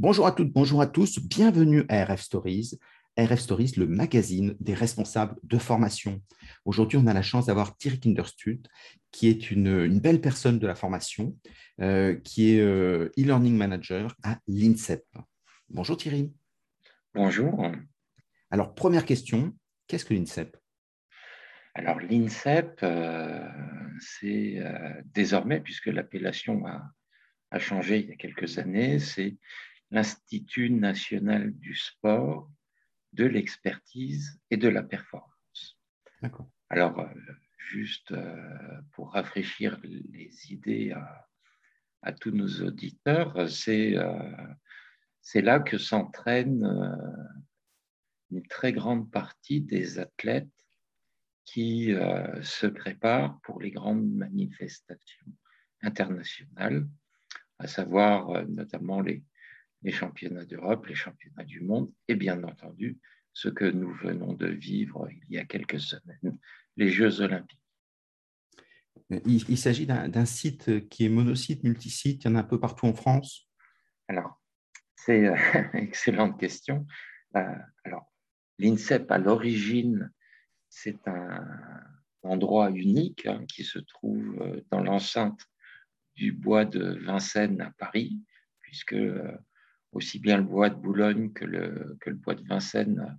Bonjour à toutes, bonjour à tous, bienvenue à RF Stories. RF Stories, le magazine des responsables de formation. Aujourd'hui, on a la chance d'avoir Thierry Kinderstud, qui est une, belle personne de la formation, euh, qui est euh, e-learning manager à l'INSEP. Bonjour Thierry. Bonjour. Alors, première question, qu'est-ce que l'INSEP? Alors, l'INSEP, euh, c'est désormais, puisque l'appellation a, a changé il y a quelques années, c'est l'Institut national du sport, de l'expertise et de la performance. Alors, euh, juste euh, pour rafraîchir les idées à, tous nos auditeurs, euh, c'est là que s'entraîne une très grande partie des athlètes qui se préparent pour les grandes manifestations internationales, à savoir notamment les, les championnats d'Europe, les championnats du monde et bien entendu ce que nous venons de vivre il y a quelques semaines, les Jeux olympiques. Il, s'agit d'un site qui est monosite, multisite, il y en a un peu partout en France Alors, c'est une excellente question. Euh, alors, l'INSEP, à l'origine, c'est un endroit unique hein, qui se trouve euh, dans l'enceinte du bois de Vincennes à Paris, puisque euh, aussi bien le bois de Boulogne que le, bois de Vincennes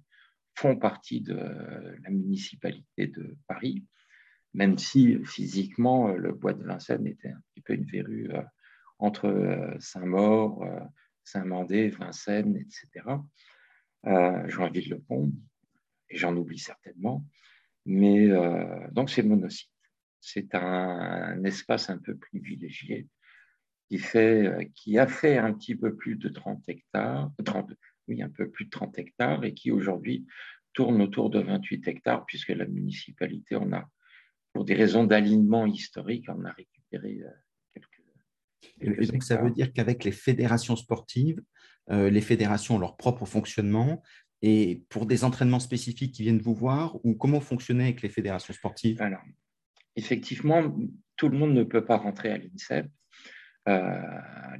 font partie de la municipalité de Paris, même si physiquement le bois de Vincennes était un petit peu une verrue euh, entre Saint-Maur, Saint-Mandé, Vincennes, etc. Joinville-le-Pont, et j'en oublie certainement. Mais donc c'est monocyte. C'est un, un, espace un peu privilégié qui, fait, euh, qui a fait un petit peu plus de 30 hectares, 30, oui, un peu plus de 30 hectares, et qui aujourd'hui tourne autour de 28 hectares, puisque la municipalité en a, pour des raisons d'alignement historique, on a récupéré euh, quelques. et donc, ça veut dire qu'avec les fédérations sportives, euh, les fédérations ont leur propre fonctionnement, et pour des entraînements spécifiques qui viennent vous voir, ou comment fonctionner avec les fédérations sportives? Alors, effectivement, tout le monde ne peut pas rentrer à l'INSEP. Euh,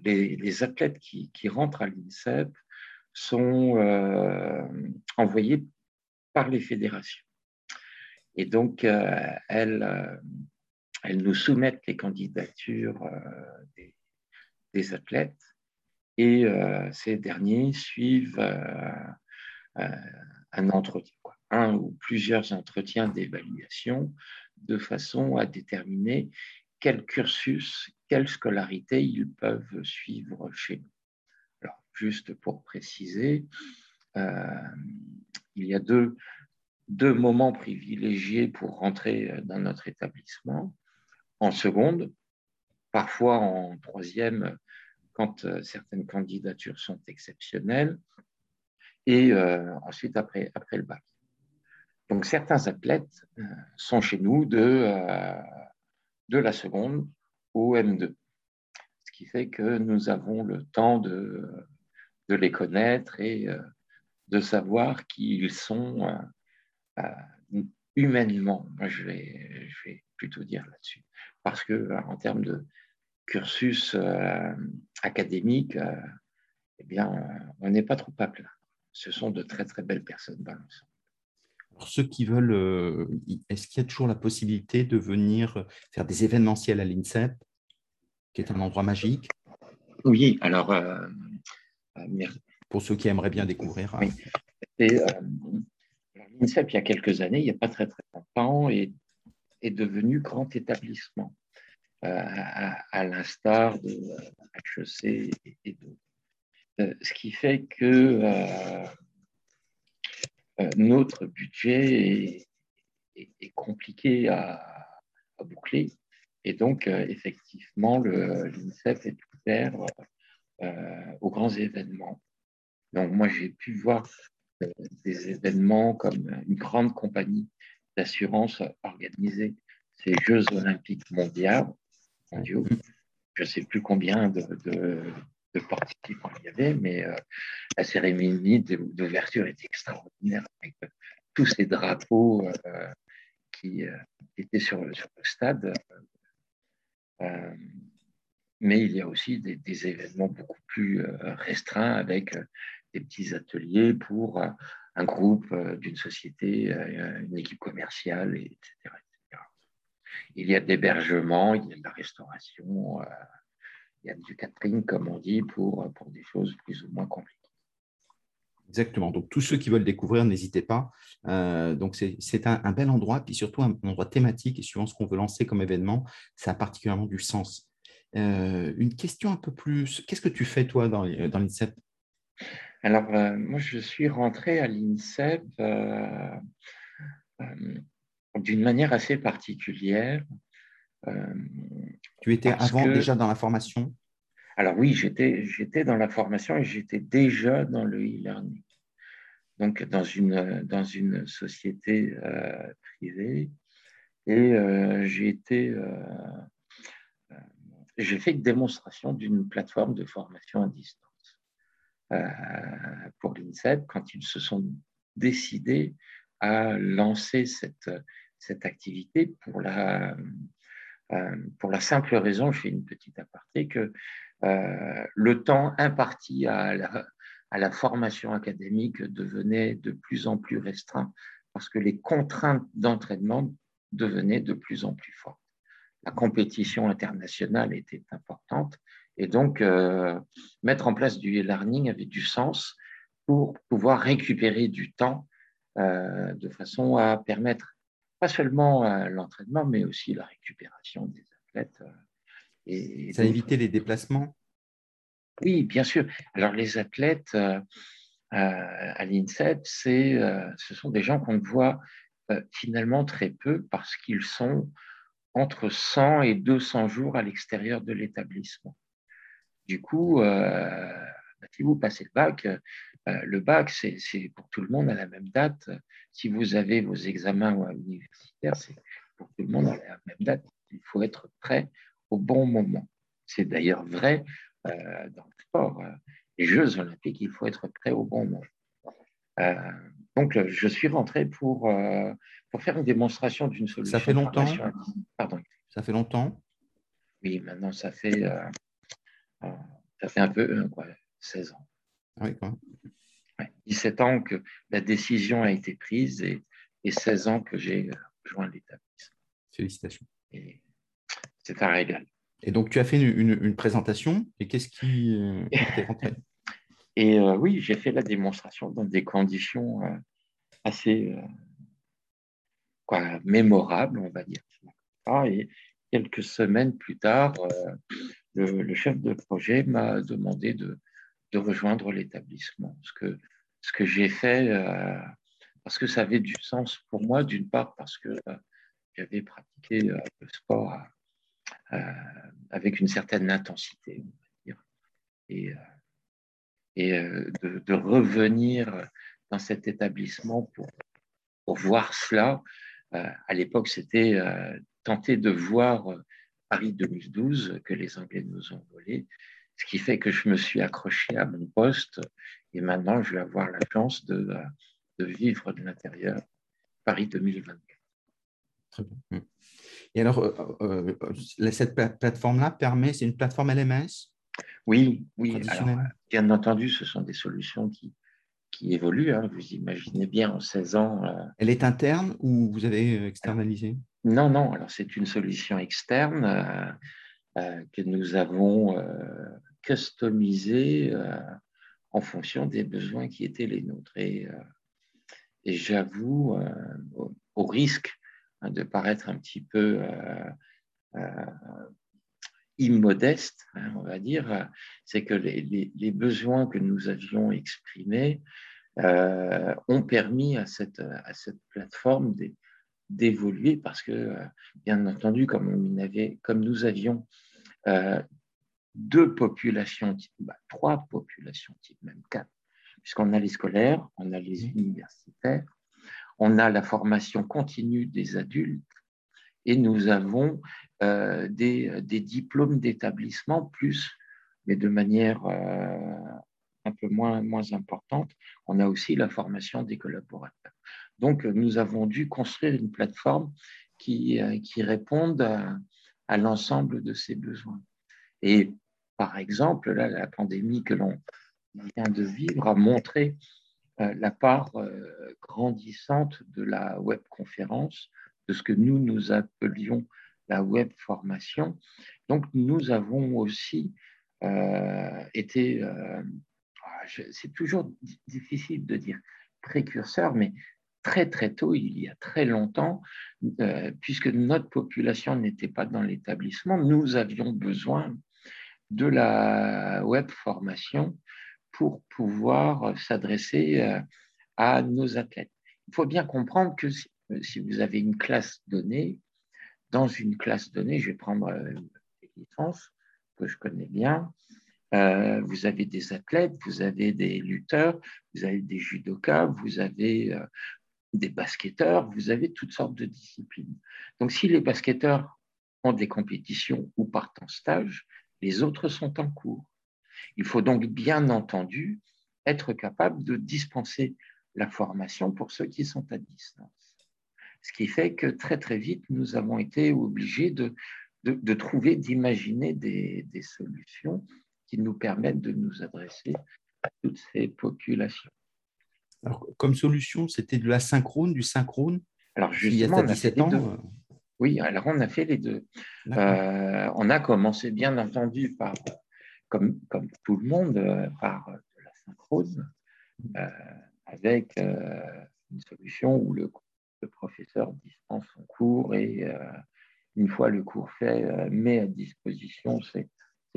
les, athlètes qui, rentrent à l'INSEP sont euh, envoyés par les fédérations. Et donc, euh, elles, elles, nous soumettent les candidatures des, athlètes et ces derniers suivent un entretien, un ou plusieurs entretiens d'évaluation de façon à déterminer quel cursus, quelle scolarité ils peuvent suivre chez nous. Alors, juste pour préciser, euh, il y a deux, deux moments privilégiés pour rentrer dans notre établissement. En seconde, parfois en troisième, quand euh, certaines candidatures sont exceptionnelles, et euh, ensuite après, après le bac. Donc certains athlètes sont chez nous de de la seconde au M2. Ce qui fait que nous avons le temps de, de les connaître et euh, de savoir qui ils sont euh, euh, humainement. Moi, je vais, je vais plutôt dire là-dessus. Parce que en termes de cursus académique, eh bien, on n'est pas trop à plat. Ce sont de très, très belles personnes dans l'ensemble pour ceux qui veulent, euh, est-ce qu'il y a toujours la possibilité de venir faire des événementiels à l'INSEP, qui est un endroit magique? Oui, alors, euh, euh, pour ceux qui aimeraient bien découvrir. Oui. L'INSEP, il y a quelques années, il n'y a pas très très longtemps, est, est devenu grand établissement, à, l'instar de HEC et, d'autres. Ce qui fait que euh, notre budget est, compliqué à, boucler. Et donc, euh, effectivement, l'INSEP est ouvert euh, aux grands événements. Donc, moi, j'ai pu voir des événements comme une grande compagnie d'assurance organiser ces Jeux olympiques mondiaux. mondiaux. Je ne sais plus combien de, de participants il y avait, mais euh, la cérémonie d'ouverture est extraordinaire avec euh, tous ces drapeaux euh, qui étaient sur, sur, le stade. mais il y a aussi des, événements beaucoup plus restreints avec des petits ateliers pour un groupe d'une société, une équipe commerciale, etc. Il y a de l'hébergement, il y a de la restauration, il y a du catering, comme on dit, pour, pour des choses plus ou moins compliquées. Exactement. Donc, tous ceux qui veulent découvrir, n'hésitez pas. Euh, donc, c'est un, bel endroit, puis surtout un, endroit thématique. Et suivant ce qu'on veut lancer comme événement, ça a particulièrement du sens. Euh, une question un peu plus. Qu'est-ce que tu fais, toi, dans, dans l'INSEP? Alors, euh, moi, je suis rentré à l'INSEP d'une manière assez particulière. Tu étais avant déjà dans la formation? Alors oui, j'étais dans la formation et j'étais déjà dans le e-learning. Donc dans une, dans une société euh, privée. Et euh, j'ai été... Euh, j'ai fait une démonstration d'une plateforme de formation à distance pour l'INSEP quand ils se sont décidés à lancer cette, cette activité pour la, pour la simple raison, je fais une petite aparté, que euh, le temps imparti à la, formation académique devenait de plus en plus restreint parce que les contraintes d'entraînement devenaient de plus en plus fortes. La compétition internationale était importante et donc euh, mettre en place du e-learning avait du sens pour pouvoir récupérer du temps euh, de façon à permettre pas seulement l'entraînement, mais aussi la récupération des athlètes et ça a évité les déplacements? Oui, bien sûr. Alors, les athlètes euh, euh, à l'INSEP, euh, ce sont des gens qu'on voit finalement très peu parce qu'ils sont entre 100 et 200 jours à l'extérieur de l'établissement. Du coup, bah, si vous passez le bac, le bac, c'est pour tout le monde à la même date. Si vous avez vos examens universitaires, c'est pour tout le monde à la même date. Il faut être prêt au bon moment. C'est d'ailleurs vrai euh, dans le sport. Euh, les Jeux olympiques, il faut être prêt au bon moment. Euh, donc, je suis rentré pour, pour faire une démonstration d'une solution. Ça fait longtemps Pardon. Ça fait longtemps? Oui, maintenant, ça fait, ça fait un peu, quoi, 16 ans. Ah oui, quoi. 17 ans que la décision a été prise et, et 16 ans que j'ai rejoint l'établissement. Félicitations. C'est un régal. Et donc, tu as fait une, présentation et qu'est-ce qui euh, t'est rentré? Et euh, oui, j'ai fait la démonstration dans des conditions euh, assez quoi, mémorables, on va dire. Et quelques semaines plus tard, le, chef de projet m'a demandé de, de rejoindre l'établissement. Ce que, ce que j'ai fait, parce que ça avait du sens pour moi, d'une part parce que j'avais pratiqué le sport euh, avec une certaine intensité, on va dire. Et, euh, et euh, de, revenir dans cet établissement pour, pour voir cela. à l'époque, c'était tenter de voir Paris 2012 que les Anglais nous ont volé, ce qui fait que je me suis accroché à mon poste et maintenant je vais avoir la chance de, de vivre de l'intérieur Paris 2024. Très bien. Et alors, euh, euh, euh, cette plateforme-là permet, c'est une plateforme LMS Oui, oui. bien entendu, ce sont des solutions qui, qui évoluent. Hein. Vous imaginez bien en 16 ans. Elle est interne ou vous avez externalisé? Non, non. Alors, c'est une solution externe que nous avons customisée en fonction des besoins qui étaient les nôtres. Et, et j'avoue, au risque Hein, de paraître un petit peu euh, euh, immodeste, hein, on va dire, c'est que les, besoins que nous avions exprimés euh, ont permis à cette, à cette plateforme d'évoluer parce que, bien entendu, comme nous avions deux populations bah, trois populations types, même quatre, puisqu'on a les scolaires, on a les universitaires, on a la formation continue des adultes et nous avons euh, des, diplômes d'établissement plus, mais de manière euh, un peu moins, moins importante, on a aussi la formation des collaborateurs. Donc, nous avons dû construire une plateforme qui, euh, qui réponde à, à l'ensemble de ses besoins. Et par exemple, là, la pandémie que l'on vient de vivre a montré euh, la part euh, grandissante de la webconférence, de ce que nous, nous appelions la web formation. Donc, nous avons aussi euh, été, ah, c'est toujours difficile de dire précurseur, mais très très tôt, il y a très longtemps, puisque notre population n'était pas dans l'établissement, nous avions besoin de la web formation pour pouvoir s'adresser euh, à nos athlètes. Il faut bien comprendre que euh, si vous avez une classe donnée, dans une classe donnée, je vais prendre euh, licences que je connais bien, vous avez des athlètes, vous avez des lutteurs, vous avez des judokas, vous avez des basketteurs, vous avez toutes sortes de disciplines. Donc si les basketteurs ont des compétitions ou partent en stage, les autres sont en cours. Il faut donc bien entendu être capable de dispenser la formation pour ceux qui sont à distance. Ce qui fait que très très vite, nous avons été obligés de, de, trouver, d'imaginer des, des, solutions qui nous permettent de nous adresser à toutes ces populations. Alors, comme solution, c'était de la synchrone, du synchrone Alors, justement, il y a 17 ans, euh, oui, alors on a fait les deux. Euh, on a commencé, bien entendu, par comme, comme tout le monde, euh, par de la synchrone, euh, avec euh, une solution où le, professeur dispense son cours et une fois le cours fait, met à disposition ses,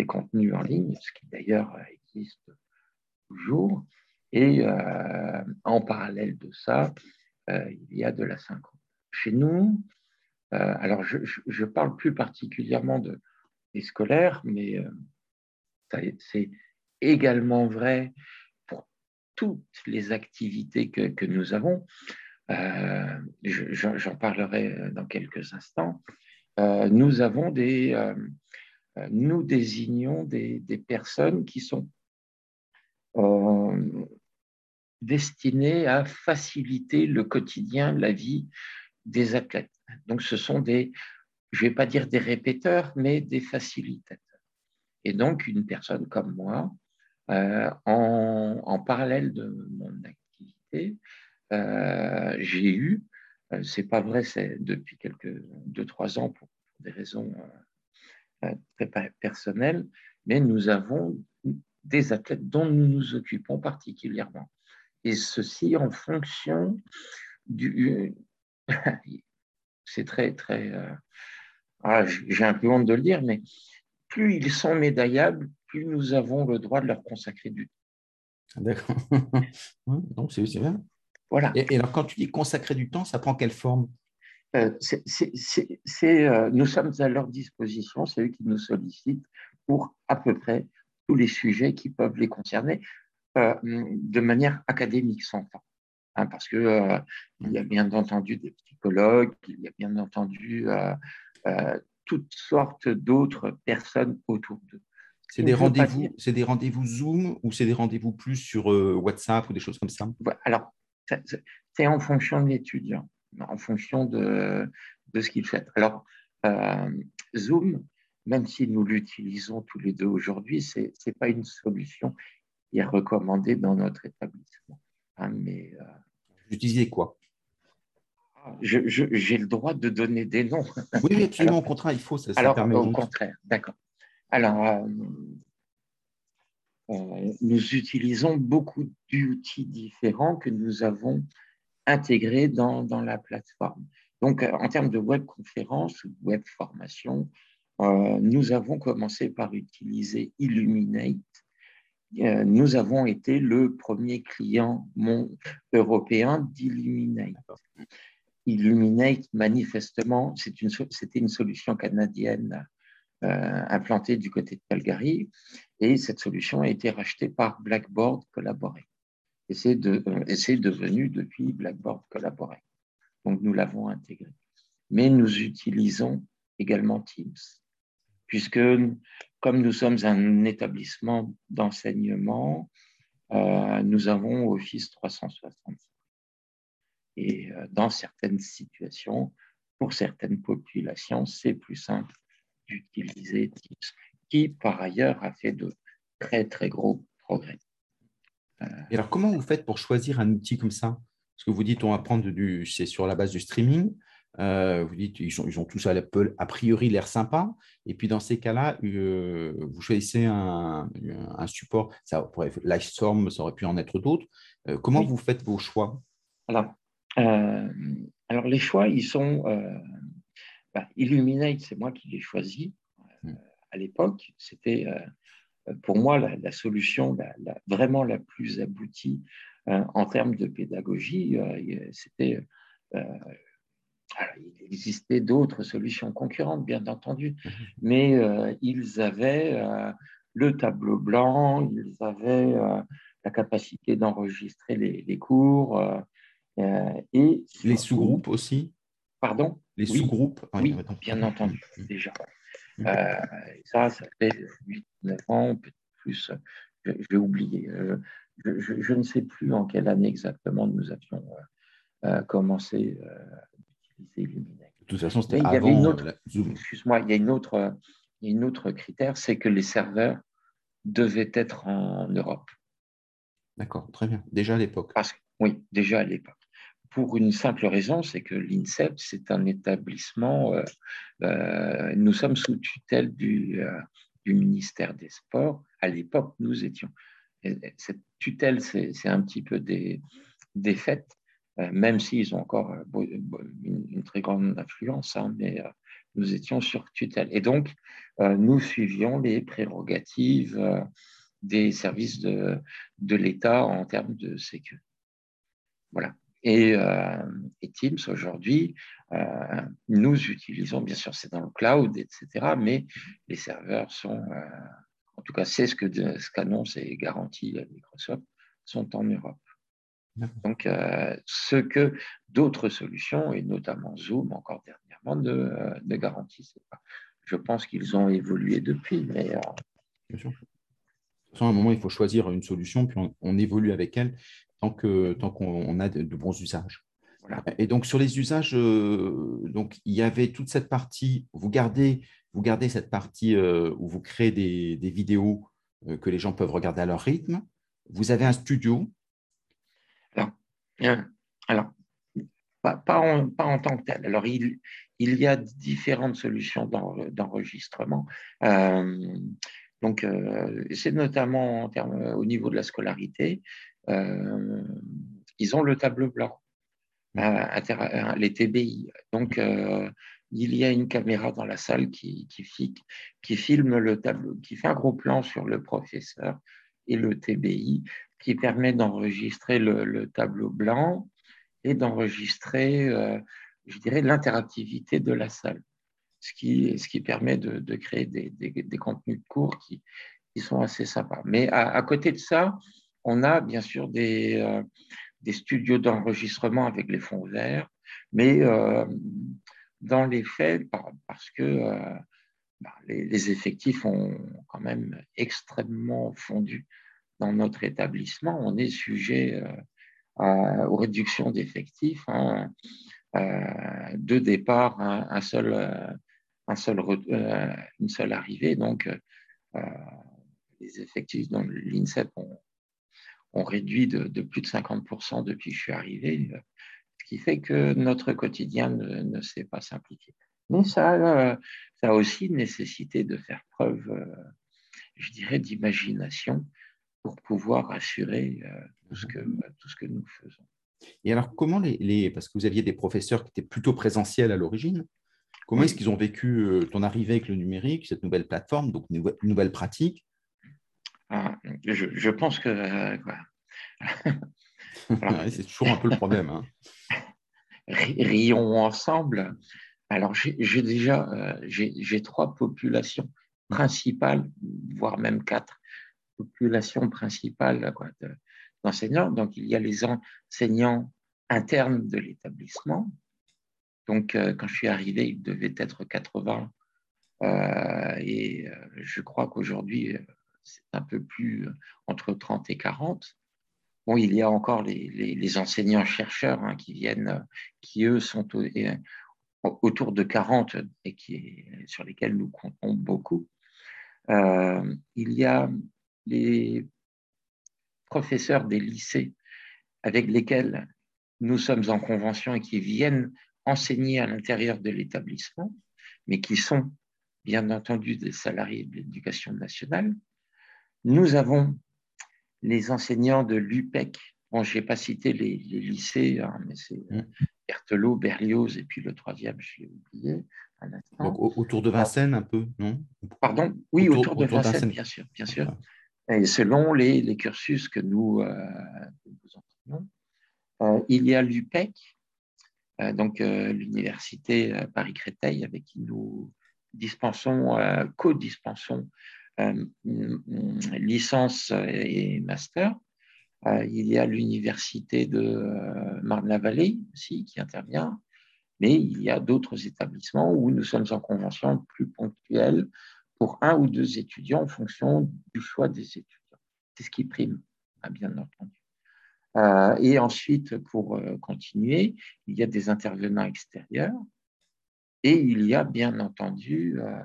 contenus en ligne, ce qui d'ailleurs existe toujours. Et en parallèle de ça, il y a de la synchrone. Chez nous, alors je, parle plus particulièrement de, des scolaires, mais c'est également vrai pour toutes les activités que, nous avons. Euh, j'en parlerai dans quelques instants. Euh, nous avons des, euh, nous désignons des, personnes qui sont destinées à faciliter le quotidien, la vie des athlètes. Donc, ce sont des, je ne vais pas dire des répéteurs, mais des facilitateurs. Et donc, une personne comme moi, euh, en, parallèle de mon activité, euh, j'ai eu, euh, c'est pas vrai, c'est depuis quelques deux, trois ans pour, des raisons très personnelles, mais nous avons des athlètes dont nous nous occupons particulièrement. Et ceci en fonction du. c'est très, très. Ah, j'ai un peu honte de le dire, mais plus ils sont médaillables, plus nous avons le droit de leur consacrer du temps. D'accord. Donc, c'est bien. Voilà. Et, alors, quand tu dis consacrer du temps, ça prend quelle forme? Euh, euh, Nous sommes à leur disposition, c'est eux qui nous sollicitent pour à peu près tous les sujets qui peuvent les concerner euh, de manière académique, sans temps. Hein, parce qu'il il y a bien entendu des psychologues, il y a bien entendu toutes sortes d'autres personnes autour d'eux. C'est des rendez-vous, c'est des rendez-vous Zoom ou c'est des rendez-vous plus sur euh, WhatsApp ou des choses comme ça? Alors, c'est en fonction de l'étudiant, en fonction de, de ce qu'il fait. Alors, euh, Zoom, même si nous l'utilisons tous les deux aujourd'hui, ce n'est pas une solution qui est recommandée dans notre établissement. Hein, mais, euh, Vous utilisez quoi? j'ai le droit de donner des noms. Oui, absolument, au contraire, il faut, ça, alors, Au contraire, d'accord. Alors, euh, euh, nous utilisons beaucoup d'outils différents que nous avons intégrés dans, dans la plateforme. Donc, euh, en termes de web conférence ou web formation, nous avons commencé par utiliser Illuminate. Nous avons été le premier client européen d'Illuminate. Illuminate, manifestement, c'était une, une, solution canadienne euh, implantée du côté de Calgary, et cette solution a été rachetée par Blackboard Collaborate. Et c'est de, euh, devenu depuis Blackboard Collaborate. Donc nous l'avons intégré. Mais nous utilisons également Teams, puisque comme nous sommes un établissement d'enseignement, euh, nous avons Office 365. Et euh, dans certaines situations, pour certaines populations, c'est plus simple d'utiliser Teams, qui par ailleurs a fait de très très gros progrès. Et alors, comment vous faites pour choisir un outil comme ça? Parce que vous dites on va prendre du, c'est sur la base du streaming. Euh, vous dites ils ont, ils ont tous a, a priori l'air sympa. Et puis dans ces cas-là, euh, vous choisissez un, un, support. Ça pourrait Livestorm, ça aurait pu en être d'autres. Euh, comment vous faites vos choix? Alors, alors, les choix, ils sont bah, Illuminate, c'est moi qui l'ai choisi hmm. à l'époque. C'était pour moi la, solution vraiment la plus aboutie en termes de pédagogie. C'était il existait d'autres solutions concurrentes, bien entendu, mhm. mais euh, ils avaient euh, le tableau blanc, ils avaient euh, la capacité d'enregistrer les, cours. et les sous-groupes aussi? Pardon? Les sous-groupes? Oui, bien entendu, mhm. déjà. ça, ça fait 8-9 ans, peut-être plus, j'ai oublié. Je, je, ne sais plus en quelle année exactement nous avions commencé de toute façon, c'était avant une autre, Excuse-moi, il y a une autre, une autre critère, c'est que les serveurs devaient être en Europe. D'accord, très bien. Déjà à l'époque. oui, déjà à l'époque. Pour une simple raison, c'est que l'INSEP, c'est un établissement, euh, euh, nous sommes sous tutelle du, euh, du ministère des Sports. À l'époque, nous étions. cette tutelle, c'est un petit peu des, des faits euh, même s'ils ont encore euh, une, très grande influence, hein, mais euh, nous étions sur tutelle. Et donc, nous suivions les prérogatives des services de, l'État en termes de sécurité. Voilà. Et, Teams, aujourd'hui, nous utilisons, bien sûr, c'est dans le cloud, etc., mais les serveurs sont, en tout cas, c'est ce qu'annonce ce et garantit Microsoft, sont en Europe. Donc, euh, ce que d'autres solutions, et notamment Zoom encore dernièrement, ne, euh, ne garantissaient pas. Je pense qu'ils ont évolué depuis, mais. Euh, Bien sûr. À un moment, il faut choisir une solution, puis on, évolue avec elle tant qu'on tant qu'on a de, bons usages. Et donc, sur les usages, donc, il y avait toute cette partie, vous gardez, vous gardez cette partie où vous créez des, des vidéos que les gens peuvent regarder à leur rythme. Vous avez un studio euh, alors, pas, en, tant que tel. Alors, il, y a différentes solutions d'enregistrement. Euh, donc, euh, c'est notamment en au niveau de la scolarité. ils ont le tableau blanc, les TBI. Donc, il y a une caméra dans la salle qui, filme le tableau, qui fait un gros plan sur le professeur et le TBI qui permet d'enregistrer le, tableau blanc et d'enregistrer, euh, je dirais, l'interactivité de la salle, ce qui, ce qui permet de, créer des, des, contenus de cours qui, qui, sont assez sympas. Mais à, côté de ça, on a bien sûr des, euh, des studios d'enregistrement avec les fonds verts, mais euh, dans les faits, parce que bah, les, les, effectifs ont quand même extrêmement fondu dans notre établissement, on est sujet euh, aux réductions d'effectifs. Hein, euh, de départ, un, seul, euh, une seule arrivée. Donc, les effectifs dans l'INSEP ont, réduit de, plus de 50% depuis que je suis arrivé, ce qui fait que notre quotidien ne, ne s'est pas simplifié. Mais ça a aussi nécessité de faire preuve, je dirais, d'imagination pour pouvoir assurer euh, tout, ce que, mhm. tout ce que nous faisons. Et alors, comment les, Parce que vous aviez des professeurs qui étaient plutôt présentiels à l'origine. Comment est-ce qu'ils ont vécu euh, ton arrivée avec le numérique, cette nouvelle plateforme, donc une nouvelle, pratique? Ah, je, pense que. Euh, c'est toujours un peu le problème. Hein. Rions ensemble. Alors, j'ai déjà j'ai trois populations principales, voire même quatre population principale d'enseignants. Donc, il y a les enseignants internes de l'établissement. Donc, euh, quand je suis arrivé, il devait être 80. Euh, et euh, je crois qu'aujourd'hui, c'est un peu plus entre 30 et 40. Bon, il y a encore les, enseignants-chercheurs hein, qui viennent, qui eux sont autour de 40 et qui sur lesquels nous comptons beaucoup. il y a les professeurs des lycées avec lesquels nous sommes en convention et qui viennent enseigner à l'intérieur de l'établissement, mais qui sont bien entendu des salariés de l'éducation nationale. Nous avons les enseignants de l'UPEC. Bon, je n'ai pas cité les, lycées, hein, mais c'est mmh. Berthelot, Berlioz, et puis le troisième, je l'ai oublié. Donc, autour de Vincennes, un peu, non? Pardon? Oui, autour, de, Vincennes, bien sûr. Bien sûr. Et selon les, cursus que nous, euh, enseignons, euh, il y a l'UPEC, euh, donc l'université Paris-Créteil, avec qui nous dispensons, co-dispensons licence et master. il y a l'université de Marne-la-Vallée aussi qui intervient, mais il y a d'autres établissements où nous sommes en convention plus ponctuelle pour un ou deux étudiants en fonction du choix des étudiants. C'est ce qui prime, hein, bien entendu. Euh, et ensuite, pour euh, continuer, il y a des intervenants extérieurs et il y a bien entendu, euh,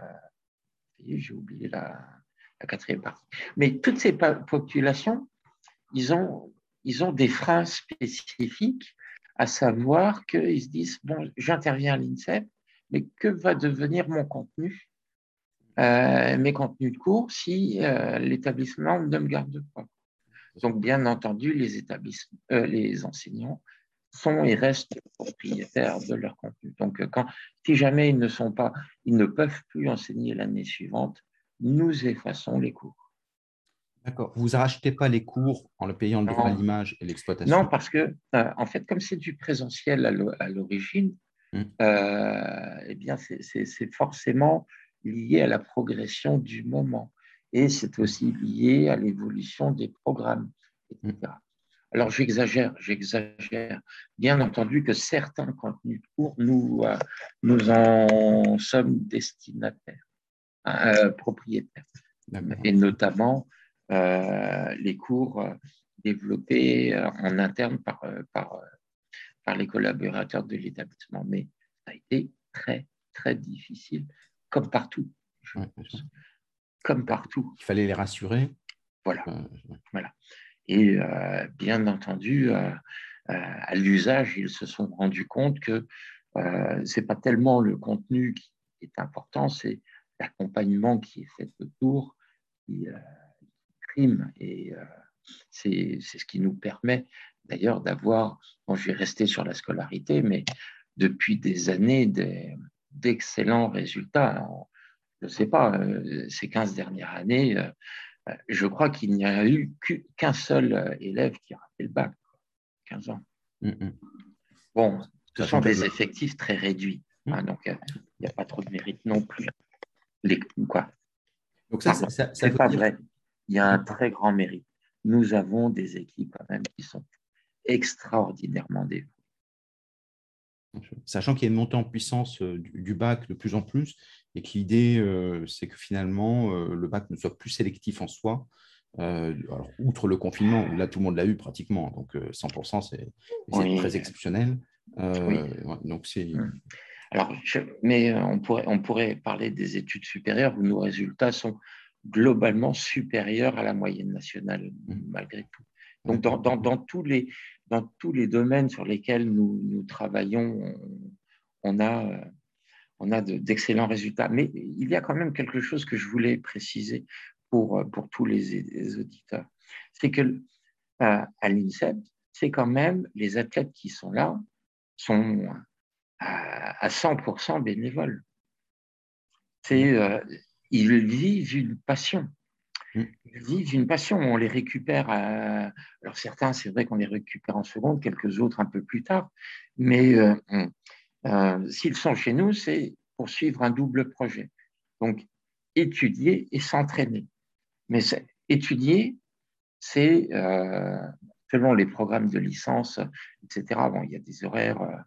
j'ai oublié la, quatrième partie, mais toutes ces populations, ils ont, ils ont des freins spécifiques, à savoir qu'ils se disent, bon, j'interviens à l'INSEP, mais que va devenir mon contenu mes contenus de cours si euh, l'établissement ne me garde pas. Donc, bien entendu, les, établissements, euh, les enseignants sont et restent propriétaires de leur contenu. Donc, quand, si jamais ils ne sont pas, ils ne peuvent plus enseigner l'année suivante, nous effaçons les cours. D'accord. Vous rachetez pas les cours en le payant le droit à l'image et l'exploitation? Non, parce que, en fait, comme c'est du présentiel à l'origine, hmm. eh bien, c'est forcément lié à la progression du moment. Et c'est aussi lié à l'évolution des programmes, etc. Mm. Alors j'exagère, j'exagère. Bien entendu que certains contenus de cours, nous, euh, nous en sommes destinataires, euh, propriétaires. Et notamment euh, les cours développés en interne par, par, par les collaborateurs de l'établissement. Mais ça a été très, très difficile comme partout. comme partout. Il fallait les rassurer. Voilà. Euh, voilà. Et euh, bien entendu, euh, à l'usage, ils se sont rendus compte que ce n'est pas tellement le contenu qui est important, c'est l'accompagnement qui est fait autour qui prime. Et c'est ce qui nous permet d'ailleurs d'avoir, bon, je vais rester sur la scolarité, mais depuis des années, des, d'excellents résultats. Je ne sais pas, euh, ces 15 dernières années, euh, je crois qu'il n'y a eu qu'un seul euh, élève qui a raté le bac, 15 ans. Mm, mm. Bon, ce sont des effectifs très réduits, mm. hein, donc il n'y a pas trop de mérite non plus. Les, quoi donc ça, c'est pas vrai. Il y a un très grand mérite. Nous avons des équipes quand même qui sont extraordinairement dévouées. Sachant qu'il y a une montée en puissance euh, du, bac de plus en plus et que l'idée, euh, c'est que finalement, euh, le bac ne soit plus sélectif en soi. alors, outre le confinement, là, tout le monde l'a eu pratiquement, donc 100%, c'est très exceptionnel. donc, c'est. Mmh. Alors, mais on pourrait, on pourrait parler des études supérieures où nos résultats sont globalement supérieurs à la moyenne nationale, mmh. malgré tout. Donc, dans, dans, tous les, dans tous les domaines sur lesquels nous, travaillons, on, a, a d'excellents résultats. Mais il y a quand même quelque chose que je voulais préciser pour, pour tous les, auditeurs. C'est que à, l'INSEP, c'est quand même les athlètes qui sont là sont à, 100% bénévoles. Euh, ils vivent une passion. Ils vivent une passion, on les récupère. Alors certains, c'est vrai qu'on les récupère en seconde, quelques autres un peu plus tard, mais euh, euh, s'ils sont chez nous, c'est pour suivre un double projet. Donc étudier et s'entraîner. Mais étudier, c'est euh, selon les programmes de licence, etc. Bon, il y a des horaires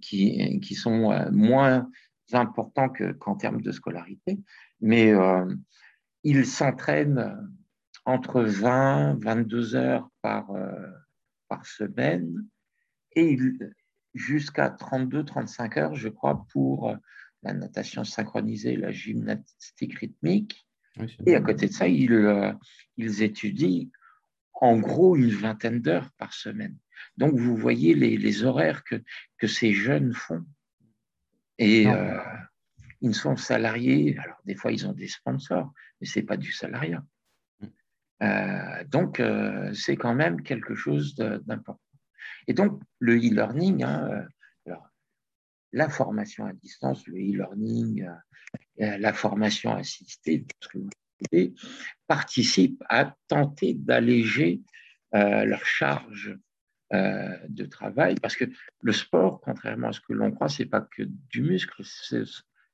qui, qui, sont moins importants qu'en termes de scolarité, mais il s'entraîne entre 20 22 heures par, euh, par semaine et jusqu'à 32-35 heures, je crois, pour la natation synchronisée, la gymnastique rythmique. et à côté de ça, ils, ils étudient en gros une vingtaine d'heures par semaine. Donc, vous voyez les, horaires que, que, ces jeunes font. Et euh, ils sont salariés. Alors, des fois, ils ont des sponsors, mais ce n'est pas du salariat. Mm. Euh, donc, euh, c'est quand même quelque chose d'important. Et donc, le e-learning, hein, la formation à distance, le e-learning, la formation assistée, participent à tenter d'alléger leur charge euh, de travail, parce que le sport, contrairement à ce que l'on croit, c'est pas que du muscle,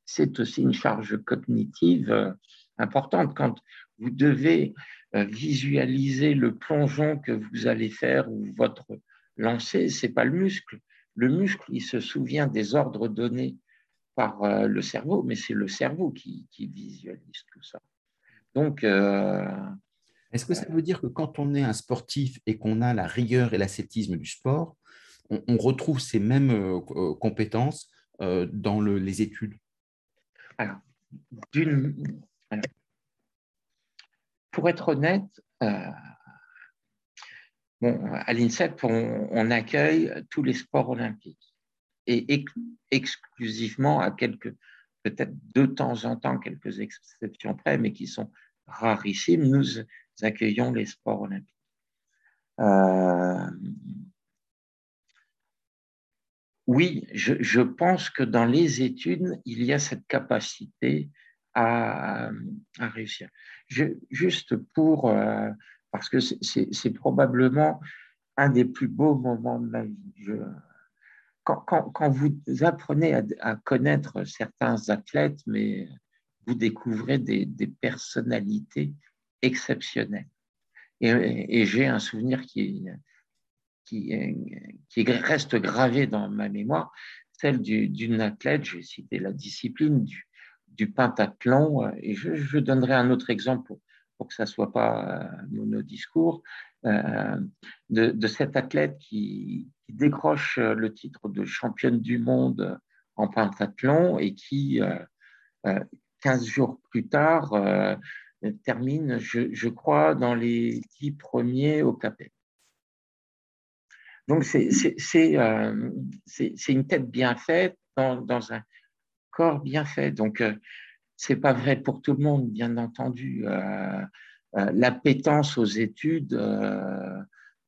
c'est aussi une charge cognitive euh, importante. Quand vous devez euh, visualiser le plongeon que vous allez faire ou votre lancer, c'est pas le muscle. Le muscle, il se souvient des ordres donnés par le cerveau, mais c'est le cerveau qui, visualise tout ça. Donc, est-ce que ça veut dire que quand on est un sportif et qu'on a la rigueur et l'ascétisme du sport, on, retrouve ces mêmes euh, euh, compétences euh, dans les études? Pour être honnête, à l'INSEP, on, accueille tous les sports olympiques et exclusivement à quelques, peut-être de temps en temps, quelques exceptions près, mais qui sont rarissimes, nous accueillons les sports olympiques. Euh, oui, je, pense que dans les études, il y a cette capacité à, réussir. juste pour, euh, parce que c'est probablement un des plus beaux moments de ma vie. quand, vous apprenez à, connaître certains athlètes, mais vous découvrez des, personnalités exceptionnelles. Et, j'ai un souvenir qui, qui, qui, reste gravé dans ma mémoire, celle d'une athlète, je vais citer la discipline du, du pentathlon, et je, donnerai un autre exemple pour, que ça ne soit pas monodiscours, euh, de, de cette athlète qui, décroche le titre de championne du monde en pentathlon et qui, euh, euh, 15 jours plus tard, euh, termine, je, crois, dans les 10 premiers au Capet. Donc, c'est euh, une tête bien faite dans, un corps bien fait. Donc, euh, c'est pas vrai pour tout le monde, bien entendu. L'appétence aux études,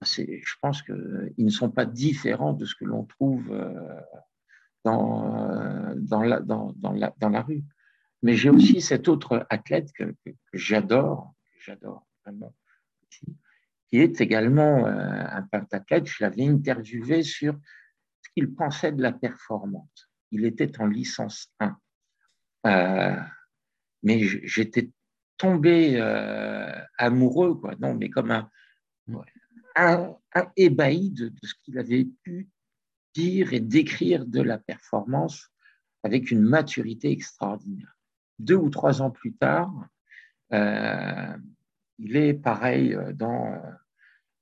je pense qu'ils ne sont pas différents de ce que l'on trouve dans, dans, la, dans, la, dans la rue. Mais j'ai aussi cet autre athlète que, j'adore, j'adore vraiment, qui est également euh, un pentathlète. Je l'avais interviewé sur ce qu'il pensait de la performance. Il était en licence 1. Euh, mais j'étais tombé euh, amoureux, quoi. Non, mais comme un, ébahi de, ce qu'il avait pu dire et décrire de la performance avec une maturité extraordinaire deux ou trois ans plus tard, il est pareil euh, dans,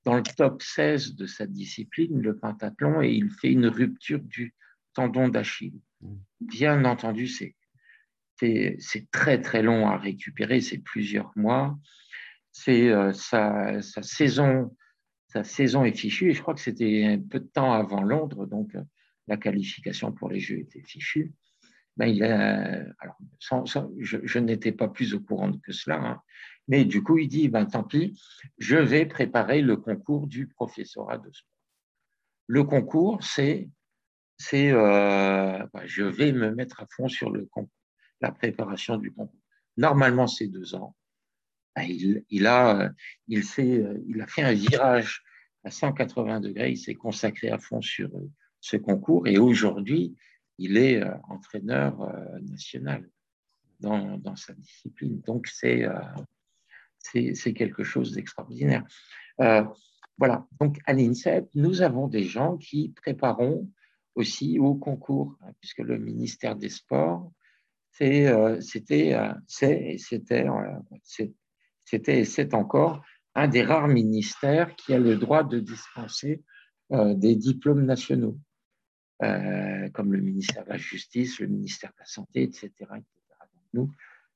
dans le top 16 de sa discipline, le pentathlon, et il fait une rupture du tendon d'Achille. Bien entendu, c'est c'est très très long à récupérer, c'est plusieurs mois. C'est euh, sa, sa, saison, sa saison est fichue, et je crois que c'était un peu de temps avant Londres, donc la qualification pour les Jeux était fichue ben, il alors, je, n'étais pas plus au courant que cela, hein. Mais du coup, il dit, ben, tant pis, je vais préparer le concours du professorat de sport. Le concours, c'est, c'est euh, ben, je vais me mettre à fond sur le la préparation du concours. Normalement, c'est deux ans. Ben, il, il, a, il, fait, il a fait un virage à 180 degrés, il s'est consacré à fond sur ce concours, et aujourd'hui, il est euh, entraîneur euh, national dans, dans, sa discipline. Donc, c'est euh, c'est quelque chose d'extraordinaire. voilà, donc à l'INSEP, nous avons des gens qui prépareront aussi au concours, hein, puisque le ministère des Sports, c'était c'était et c'est encore un des rares ministères qui a le droit de dispenser des diplômes nationaux. comme le ministère de la Justice, le ministère de la Santé, etc. nous,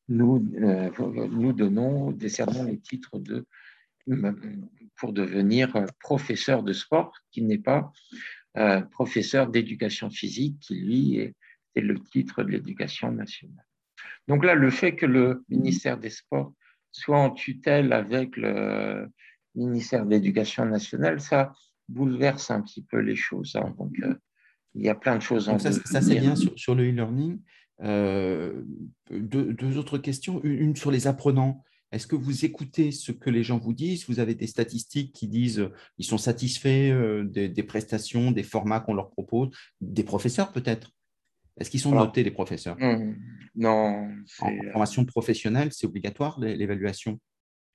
nous, nous donnons, décernons les titres de, pour devenir professeur de sport, qui n'est pas professeur d'éducation physique, qui lui est, est le titre de l'éducation nationale. Donc là, le fait que le ministère des Sports soit en tutelle avec le ministère de l'Éducation nationale, ça bouleverse un petit peu les choses. Hein. Donc, euh, il y a plein de choses en Ça, ça c'est bien sur, le e-learning. Euh, deux, autres questions. Une, sur les apprenants. Est-ce que vous écoutez ce que les gens vous disent? Vous avez des statistiques qui disent qu'ils sont satisfaits euh, des, prestations, des formats qu'on leur propose, des professeurs peut-être? Est-ce qu'ils sont notés, les professeurs? Non. En formation professionnelle, c'est obligatoire l'évaluation?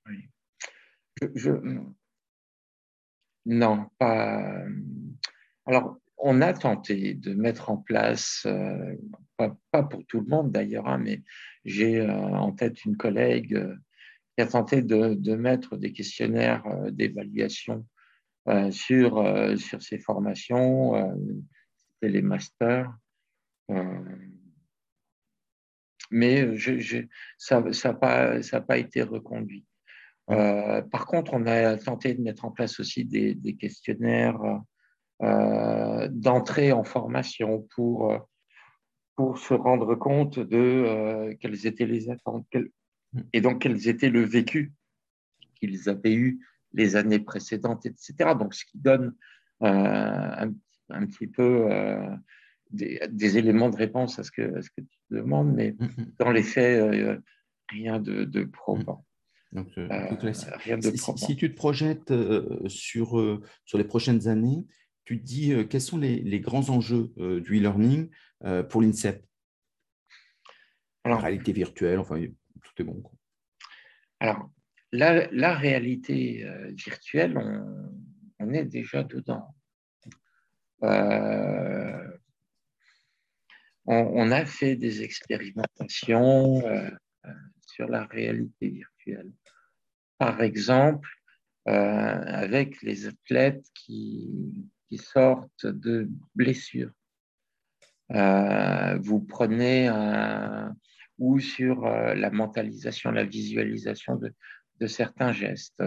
Oui. Non, pas. Alors, on a tenté de mettre en place, euh, pas, pour tout le monde d'ailleurs, hein, mais j'ai euh, en tête une collègue euh, qui a tenté de, mettre des questionnaires d'évaluation sur, sur ces formations, c'était les masters. mais ça n'a pas, pas, été reconduit. Par contre, on a tenté de mettre en place aussi des, questionnaires euh, d'entrée en formation pour, pour se rendre compte de euh, quelles étaient les attentes et donc quels étaient le vécu qu'ils avaient eu les années précédentes, etc. Donc, ce qui donne un, petit peu des, éléments de réponse à ce que, ce que tu demandes, mais mm, mm. dans les faits, rien de, de probant. Donc, euh, euh, si, tu te projettes euh, sur, sur les prochaines années, tu te dis quels sont les, grands enjeux du e-learning pour l'INSEP? La réalité virtuelle, enfin, tout est bon. Alors, la, la réalité virtuelle, on, est déjà dedans. on, a fait des expérimentations sur la réalité virtuelle par exemple, euh, avec les athlètes qui, sortent de blessures. Euh, vous prenez un, ou sur euh, la mentalisation, la visualisation de, certains gestes.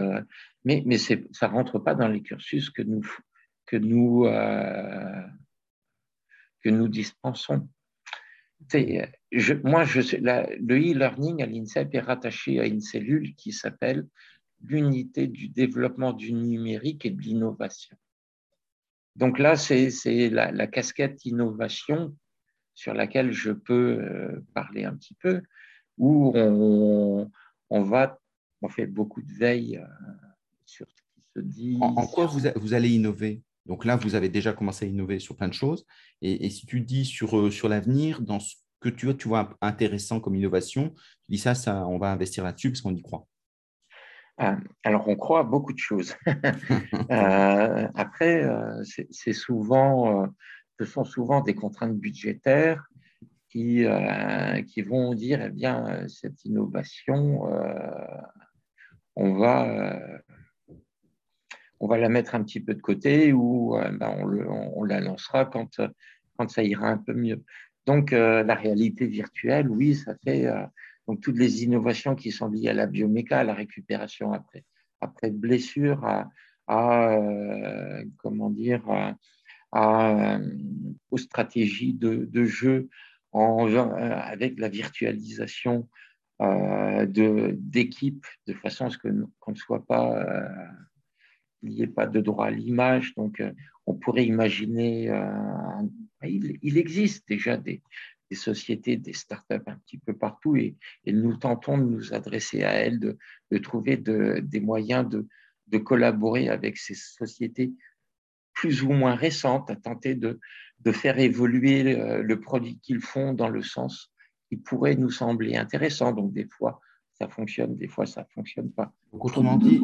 mais ça ne rentre pas dans les cursus que nous, dispensons. Moi, le e-learning à l'INSEP est rattaché à une cellule qui s'appelle l'unité du développement du numérique et de l'innovation. Donc là, c'est la, casquette innovation sur laquelle je peux euh, parler un petit peu, où on, fait beaucoup de veille euh, sur ce qui se dit. En, quoi vous, allez innover? Donc là, vous avez déjà commencé à innover sur plein de choses. Et, si tu dis sur, euh, sur l'avenir, dans ce que tu vois, intéressant comme innovation, tu dis ça on va investir là-dessus parce qu'on y croit. Ah, alors, on croit à beaucoup de choses. Euh, après, euh, c'est souvent, ce sont souvent des contraintes budgétaires qui, vont dire, eh bien, cette innovation, on va on va la mettre un petit peu de côté ou euh, ben, on, la lancera quand, quand ça ira un peu mieux. Donc, euh, la réalité virtuelle, oui, ça fait euh, donc toutes les innovations qui sont liées à la bioméca, à la récupération après, après blessure, à, comment dire, à, aux stratégies de, jeu en, avec la virtualisation d'équipes de, façon à ce qu'on ne soit pas n'y ait pas de droit à l'image. Donc, euh, on pourrait imaginer, euh, il, existe déjà des, sociétés, des startups un petit peu partout et, nous tentons de nous adresser à elles, de, trouver des moyens de, collaborer avec ces sociétés plus ou moins récentes, à tenter de, faire évoluer le, le produit qu'ils font dans le sens qui pourrait nous sembler intéressant. Donc, des fois, ça fonctionne, des fois, ça ne fonctionne pas. autrement, dit,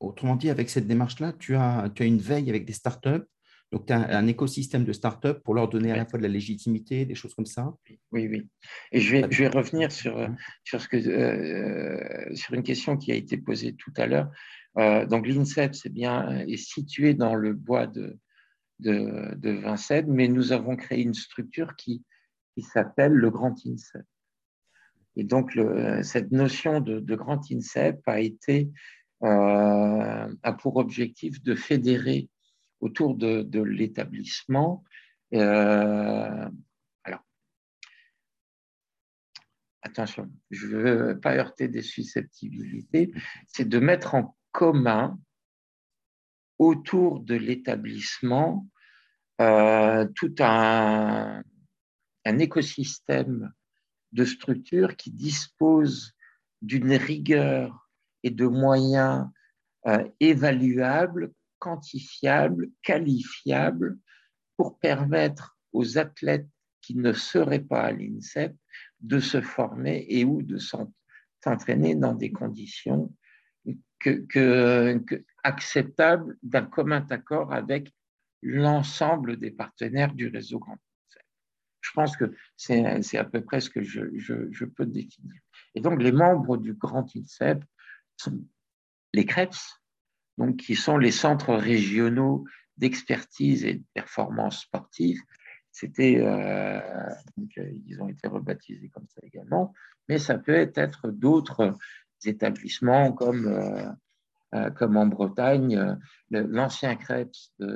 autrement dit, avec cette démarche-là, tu as, tu as une veille avec des startups. Donc, tu as un, écosystème de startups pour leur donner à la fois de la légitimité, des choses comme ça. Oui, oui. Et je vais, je vais revenir sur, sur, ce que, euh, sur une question qui a été posée tout à l'heure. Euh, donc, l'INSEP, c'est bien, est situé dans le bois de, de, de Vincennes, mais nous avons créé une structure qui, qui s'appelle le Grand INSEP. Et donc, cette notion de, de, Grand INSEP a été euh, a pour objectif de fédérer autour de, l'établissement. Euh, alors, attention, je ne veux pas heurter des susceptibilités, c'est de mettre en commun autour de l'établissement euh, tout un, un, écosystème de structures qui disposent d'une rigueur et de moyens euh, évaluables, quantifiables, qualifiables pour permettre aux athlètes qui ne seraient pas à l'INSEP de se former et ou de s'entraîner dans des conditions que, acceptable d'un commun accord avec l'ensemble des partenaires du réseau Grand Je pense que c'est à peu près ce que je, je, peux définir. Et donc, les membres du Grand INSEP sont les CREPS, donc, qui sont les centres régionaux d'expertise et de performance sportive. C'était, euh, euh, ils ont été rebaptisés comme ça également, mais ça peut être d'autres établissements comme, euh, comme en Bretagne. L'ancien Krebs de,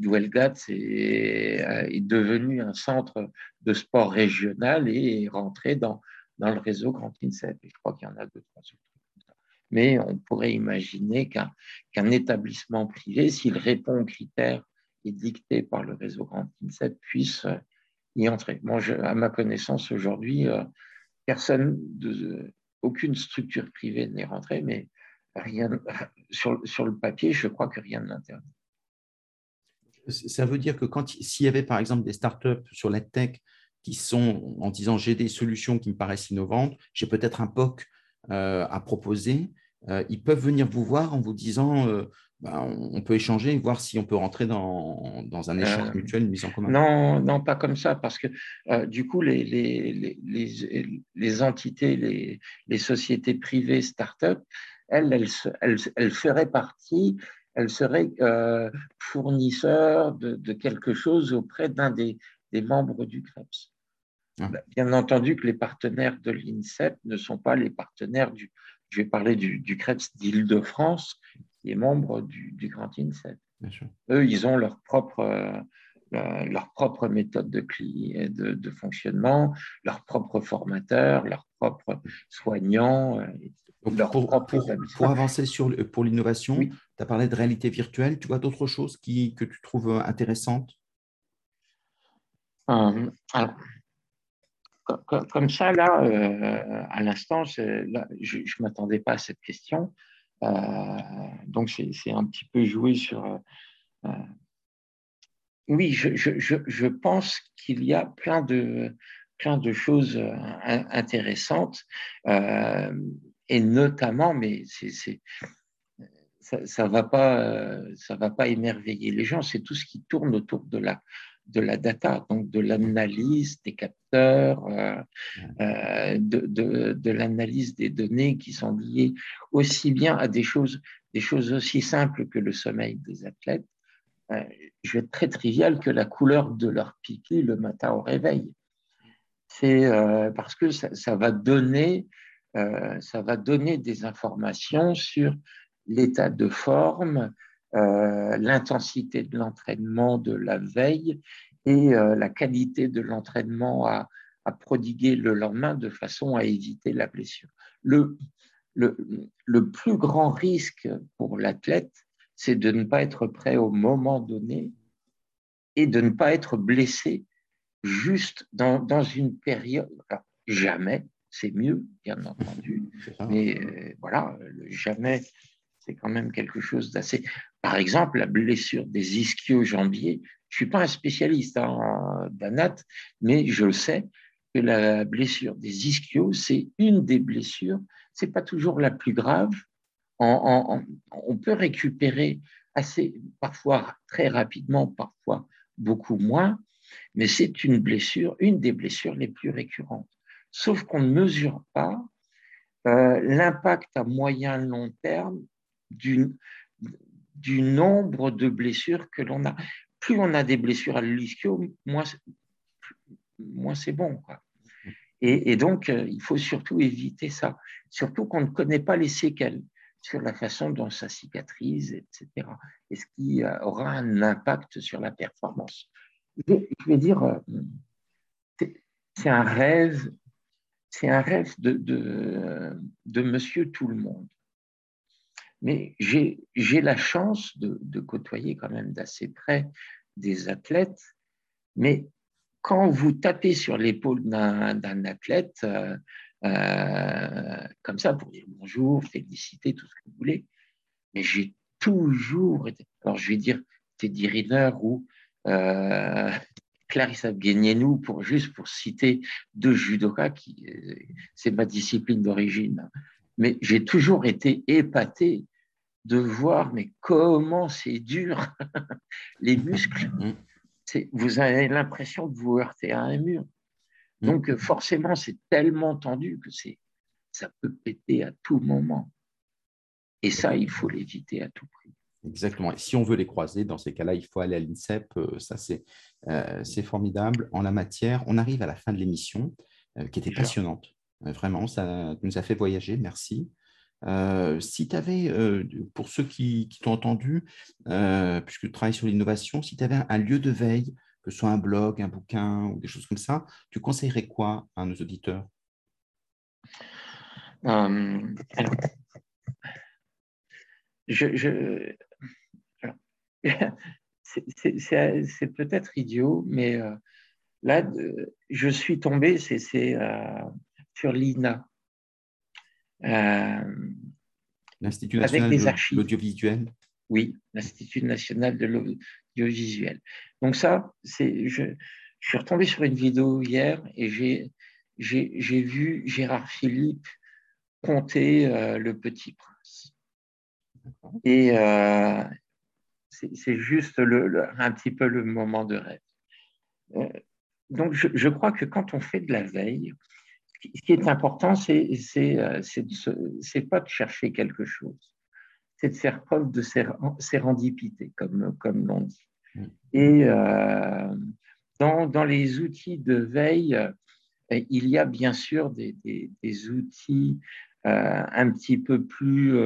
d'Ouelgat est, est, devenu un centre de sport régional et est rentré dans, dans le réseau Grand INSEP. je crois qu'il y en a deux, trois autres. Mais on pourrait imaginer qu'un établissement privé, s'il répond aux critères dictés par le réseau Grand INSEP, puisse y entrer. Moi, à ma connaissance aujourd'hui, personne, de, aucune structure privée n'est rentrée, mais rien, sur, le papier, je crois que rien ne l'interdit. Ça veut dire que s'il y avait par exemple des startups sur la tech qui sont en disant j'ai des solutions qui me paraissent innovantes, j'ai peut-être un POC euh, à proposer, euh, ils peuvent venir vous voir en vous disant euh, bah, on peut échanger et voir si on peut rentrer dans, dans un échange euh, mutuel, une mise en commun. Non, non, pas comme ça, parce que du coup, les, les, les, les entités, les, les, sociétés privées start-up, elles, elles, elles, elles, feraient partie, elles seraient fournisseurs de, de, quelque chose auprès d'un des, des, membres du CREPS. Ah. Bien entendu que les partenaires de l'INSEP ne sont pas les partenaires du, je vais parler du, du CREPS d'Île-de-France, qui est membre du, Grand INSEP. Eux, ils ont leur propre, euh, leur propre méthode de, de, de, fonctionnement, leur propre formateur, leur propre soignant. Euh, leur pour, propre pour, avancer sur, pour l'innovation, tu as parlé de réalité virtuelle. Tu vois d'autres choses qui, que tu trouves intéressantes? Euh, comme ça, là, euh, à l'instant, je ne m'attendais pas à cette question. Euh, donc, c'est un petit peu joué sur. Euh, oui, je, pense qu'il y a plein de, plein de choses intéressantes, et notamment, mais ça ne va, pas, va pas émerveiller les gens, c'est tout ce qui tourne autour de la, de la data, donc de l'analyse des capteurs, euh, euh, de, l'analyse des données qui sont liées aussi bien à des choses, des choses aussi simples que le sommeil des athlètes. Euh, je vais être très trivial que la couleur de leur pipi le matin au réveil. C'est parce que ça, va donner, ça va donner des informations sur l'état de forme, euh, l'intensité de l'entraînement de la veille et euh, la qualité de l'entraînement à, prodiguer le lendemain de façon à éviter la blessure. Le, le, le plus grand risque pour l'athlète, c'est de ne pas être prêt au moment donné et de ne pas être blessé juste dans, dans une période. jamais, c'est mieux, bien entendu, mais euh, voilà, jamais c'est quand même quelque chose d'assez. Par exemple, la blessure des ischio-jambiers. Je suis pas un spécialiste hein, d'anat, mais je sais que la blessure des ischios, c'est une des blessures. C'est pas toujours la plus grave. on peut récupérer assez, parfois très rapidement, parfois beaucoup moins, mais c'est une blessure, une des blessures les plus récurrentes. Sauf qu'on ne mesure pas euh, l'impact à moyen long terme du nombre de blessures que l'on a. Plus on a des blessures à l'ischio, moins, c'est bon. Et, donc, euh, il faut surtout éviter ça. Surtout qu'on ne connaît pas les séquelles sur la façon dont ça cicatrise, etc. Et ce qui aura un impact sur la performance. Je vais, dire, euh, c'est un rêve, un rêve de, de, de monsieur tout le monde. Mais j'ai la chance de, côtoyer quand même d'assez près des athlètes. Mais quand vous tapez sur l'épaule d'un athlète, euh, euh, comme ça, pour dire bonjour, féliciter, tout ce que vous voulez, mais j'ai toujours été. Alors, je vais dire Teddy Riner ou euh, Clarissa Guénienou, pour, juste pour citer deux judokas, qui c'est ma discipline d'origine. Mais j'ai toujours été épaté de voir, mais comment c'est dur, les muscles. Mm. Vous avez l'impression de vous heurter à un mur. Mm. Donc, forcément, c'est tellement tendu que ça peut péter à tout moment. Et ça, il faut l'éviter à tout prix. Exactement. Et si on veut les croiser, dans ces cas-là, il faut aller à l'INSEP. Euh, ça, euh, c'est formidable. En la matière, on arrive à la fin de l'émission, euh, qui était passionnante. vraiment, ça nous a fait voyager. Merci. Euh, si tu avais, euh, pour ceux qui, t'ont entendu, euh, puisque tu travailles sur l'innovation, si tu avais un, lieu de veille, que ce soit un blog, un bouquin ou des choses comme ça, tu conseillerais quoi à nos auditeurs? Je, c'est peut-être idiot, mais là, je suis tombé, c'est sur l'INA. Euh, L'Institut national de l'audiovisuel Oui, l'Institut national de l'audiovisuel. Donc ça, c'est, je, je, suis retombé sur une vidéo hier et j'ai, j'ai, vu Gérard Philippe compter euh, Le Petit Prince. Et euh, c'est, juste le, un petit peu le moment de rêve. donc je, je, crois que quand on fait de la veille, ce qui est important, c'est n'est pas de chercher quelque chose, c'est de faire preuve de sérendipité, comme, comme l'on dit. Mm. Et euh, dans, dans, les outils de veille, euh, il y a bien sûr des, des, outils euh, un petit peu plus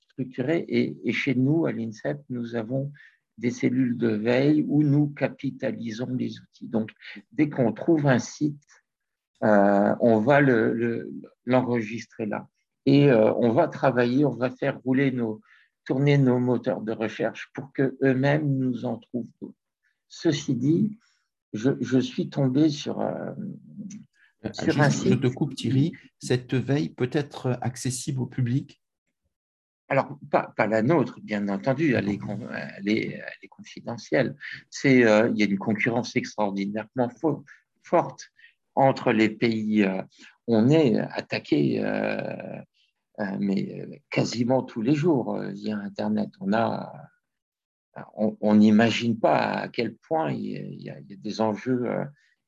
structurés. Et, et, chez nous, à l'INSEP, nous avons des cellules de veille où nous capitalisons les outils. Donc, dès qu'on trouve un site euh, on va l'enregistrer là. Et euh, on va travailler, on va faire rouler nos, tourner nos moteurs de recherche pour qu'eux-mêmes nous en trouvent d'autres. Ceci dit, je, suis tombé sur, euh, sur un site. Je te coupe Thierry, cette veille peut être accessible au public? Alors, pas, la nôtre, bien entendu, elle est, elle est, confidentielle. il y a une concurrence extraordinairement forte entre les pays. Euh, on est attaqué, euh, euh, mais quasiment tous les jours via Internet. On n'imagine pas à quel point il y a, des enjeux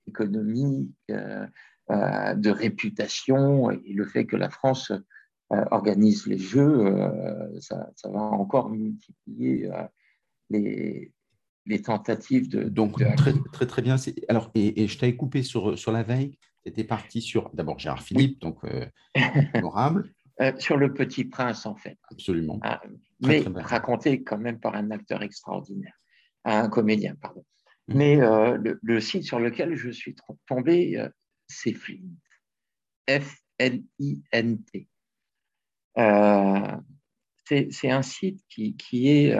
économiques, de réputation, et le fait que la France organise les Jeux, ça, va encore multiplier les, les tentatives de. Donc, très, très, très bien. Alors, et, je t'avais coupé sur, sur la veille. Tu étais parti sur, d'abord, Gérard Philippe, donc euh, euh, sur Le Petit Prince, en fait. Absolument. Ah, mais raconté quand même par un acteur extraordinaire, un comédien, pardon. Mmh. Mais euh, le, site sur lequel je suis tombé, euh, c'est Flint. F-L-I-N-T. c'est un site qui, qui est